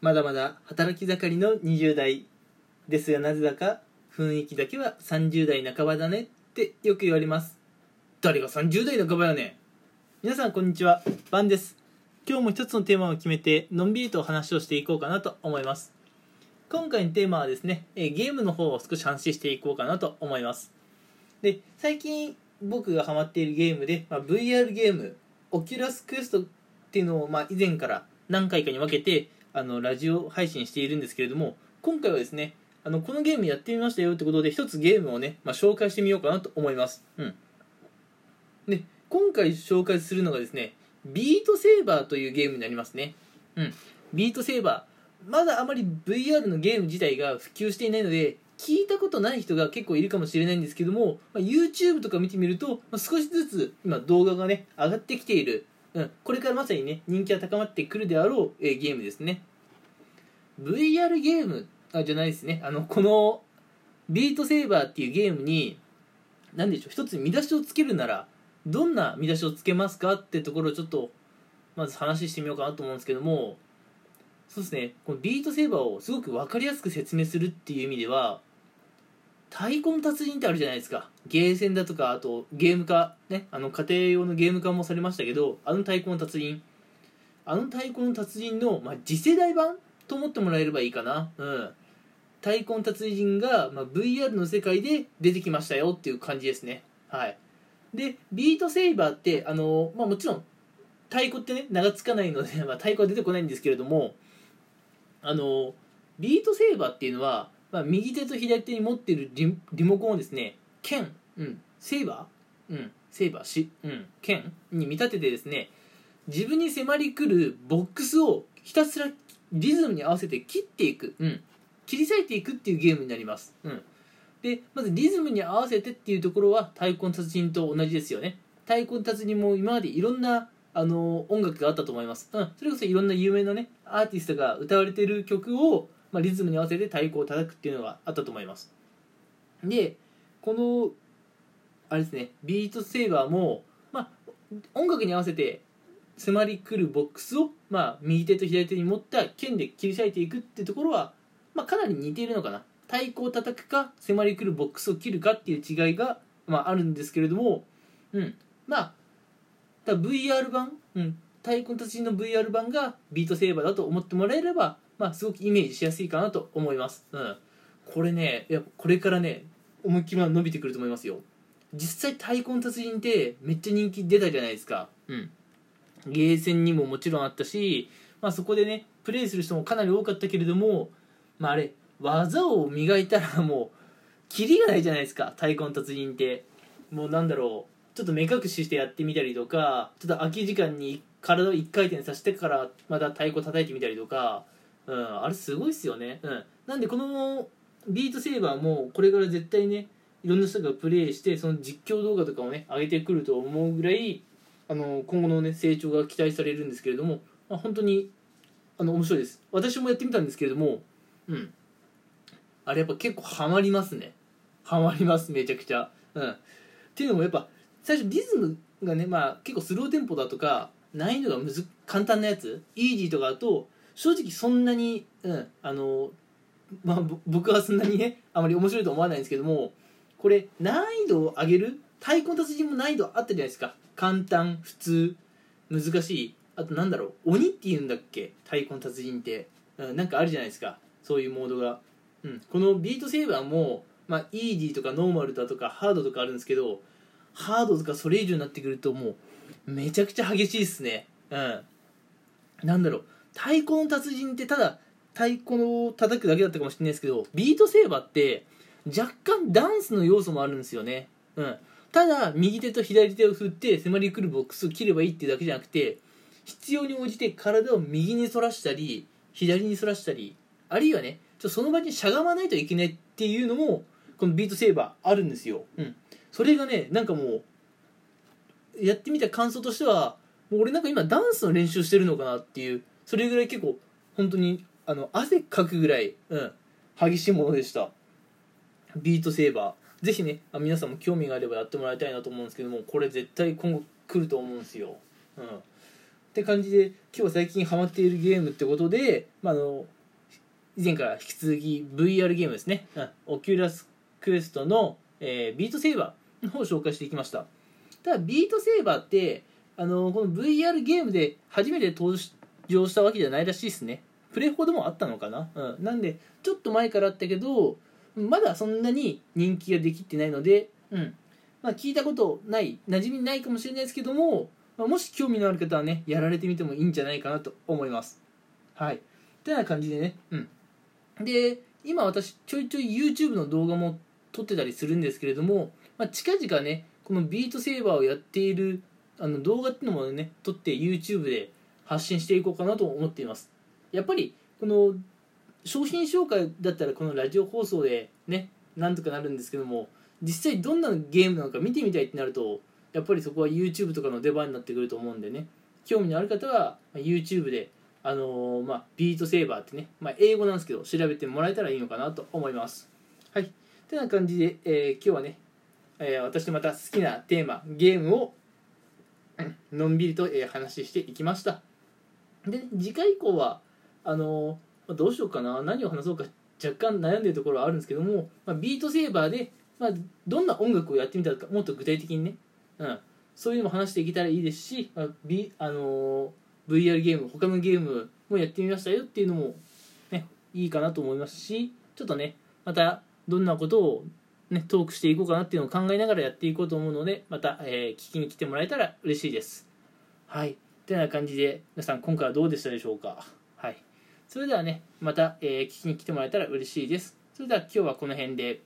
まだまだ働き盛りの20代ですがなぜだか雰囲気だけは30代半ばだねってよく言われます。誰が30代半ばやねん。皆さんこんにちは。バンです。今日も一つのテーマを決めてのんびりと話をしていこうかなと思います。今回のテーマはですねゲームの方を少し話していこうかなと思います。で最近僕がハマっているゲームで、まあ、VR ゲームオキュラスクエストっていうのを、まあ、以前から何回かに分けてあのラジオ配信しているんですけれども今回はですねあのこのゲームやってみましたよってことで一つゲームをね、まあ、紹介してみようかなと思います、うん、で今回紹介するのがですねビートセーバーというゲームになりますね、うん、ビートセーバー。まだあまり VR のゲーム自体が普及していないので聞いたことない人が結構いるかもしれないんですけども、まあ、YouTube とか見てみると、まあ、少しずつ今動画がね上がってきている、うん、これからまさにね人気が高まってくるであろう、えーゲームですね。VR ゲームあじゃないですね。あのこのビートセーバーっていうゲームに何でしょう一つ見出しをつけるならどんな見出しをつけますかってところをちょっとまず話してみようかなと思うんですけどもそうですね。このビートセーバーをすごく分かりやすく説明するっていう意味では太鼓の達人ってあるじゃないですか。ゲーセンだとかあとゲーム化ね。あの家庭用のゲーム化もされましたけどあの太鼓の達人。あの太鼓の達人の、まあ、次世代版と思ってもらえればいいかなうん太鼓の達人が、まあ、VR の世界で出てきましたよっていう感じですねはいでビートセーバーってあの、まあ、もちろん太鼓ってね名がつかないので、まあ、太鼓は出てこないんですけれどもあのビートセーバーっていうのは、まあ、右手と左手に持ってるリモコンをですね剣、うん、セーバー、うん、セーバーし、うん、剣に見立ててですね自分に迫り来るボックスをひたすらリズムに合わせて切っていく、うん、切り裂いていくっていうゲームになります、うん、でまずリズムに合わせてっていうところは太鼓の達人と同じですよね。太鼓の達人も今までいろんなあの音楽があったと思います、うん、それこそいろんな有名なねアーティストが歌われてる曲を、まあ、リズムに合わせて太鼓を叩くっていうのがあったと思います。でこのあれですねビートセーバーも、まあ、音楽に合わせて迫り来るボックスを、まあ、右手と左手に持った剣で切り裂いていくっていうところは、まあ、かなり似ているのかな。太鼓を叩くか迫り来るボックスを切るかっていう違いが、まあ、あるんですけれども、うん、まあだ VR 版、うん、太鼓の達人の VR 版がビートセーバーだと思ってもらえれば、まあ、すごくイメージしやすいかなと思います、うん、これねやこれからね思いっきり伸びてくると思いますよ。実際太鼓の達人ってめっちゃ人気出たじゃないですか。うん。ゲーセンにももちろんあったし、まあ、そこでねプレイする人もかなり多かったけれども、まあ、あれ技を磨いたらもうキリがないじゃないですか太鼓の達人って。もうなんだろうちょっと目隠ししてやってみたりとかちょっと空き時間に体を一回転させてからまた太鼓叩いてみたりとか、うん、あれすごいっすよね、うん、なんでこのビートセーバーもこれから絶対ねいろんな人がプレイしてその実況動画とかをね上げてくると思うぐらいあの今後のね成長が期待されるんですけれども、まあ、本当にあの面白いです。私もやってみたんですけれどもうん。あれやっぱ結構ハマりますね。ハマりますめちゃくちゃ。うん。っていうのもやっぱ最初リズムがねまあ結構スローテンポだとか難易度がむず簡単なやつイージーとかだと正直そんなにうんあのまあぼ僕はそんなにねあまり面白いと思わないんですけどもこれ難易度を上げる太鼓の達人も難易度あったじゃないですか。簡単普通難しい。あとなんだろう鬼っていうんだっけ？太鼓の達人って、うん、なんかあるじゃないですか。そういうモードが、うん、このビートセーバーも、まあ、イージーとかノーマルだとかハードとかあるんですけどハードとかそれ以上になってくるともうめちゃくちゃ激しいっすね。うん。なんだろう。太鼓の達人ってただ太鼓を叩くだけだったかもしれないですけどビートセーバーって若干ダンスの要素もあるんですよね。うん。ただ右手と左手を振って迫り来るボックスを切ればいいっていうだけじゃなくて必要に応じて体を右に反らしたり左に反らしたりあるいはねちょその場にしゃがまないといけないっていうのもこのビートセーバーあるんですよ、うん、それがねなんかもうやってみた感想としてはもう俺なんか今ダンスの練習してるのかなっていうそれぐらい結構本当にあの汗かくぐらい、うん、激しいものでした。ビートセーバー。ぜひね皆さんも興味があればやってもらいたいなと思うんですけどもこれ絶対今後来ると思うんですよ、うん、って感じで今日最近ハマっているゲームってことで、まあ、あの以前から引き続き VR ゲームですね、うん、オキュラスクエストの、えー、ビートセーバーの方を紹介していきました。ただビートセーバーってあのこの VR ゲームで初めて登場したわけじゃないらしいですね。プレフォでもあったのかな、うん、なんでちょっと前からあったけどまだそんなに人気ができてないので、うん。まあ、聞いたことない馴染みないかもしれないですけども、まあ、もし興味のある方はねやられてみてもいいんじゃないかなと思います。はい。ってな感じでね。うん。で今私ちょいちょい YouTube の動画も撮ってたりするんですけれども、まあ、近々ねこのビートセーバーをやっているあの動画っていうのもね撮って YouTube で発信していこうかなと思っています。やっぱりこの商品紹介だったらこのラジオ放送でねなんとかなるんですけども実際どんなゲームなのか見てみたいってなるとやっぱりそこは YouTube とかの出番になってくると思うんでね。興味のある方は YouTube であのー、まあ、ビートセーバーってね、まあ、英語なんですけど調べてもらえたらいいのかなと思います。はい。てな感じで、えー、今日はね、えー、私のまた好きなテーマゲームをのんびりと、え話していきました。で次回以降はあのまあ、どうしようかな。何を話そうか若干悩んでるところはあるんですけども、まあ、ビートセーバーで、まあ、どんな音楽をやってみたかもっと具体的にね、うん、そういうのも話していけたらいいですし、まあ B あのー、VR ゲーム他のゲームもやってみましたよっていうのも、ね、いいかなと思いますしちょっとねまたどんなことを、ね、トークしていこうかなっていうのを考えながらやっていこうと思うのでまた、えー、聞きに来てもらえたら嬉しいです。はい。てな感じで皆さん今回はどうでしたでしょうか？はい。それではねまた、えー、聞きに来てもらえたら嬉しいです。それでは今日はこの辺で。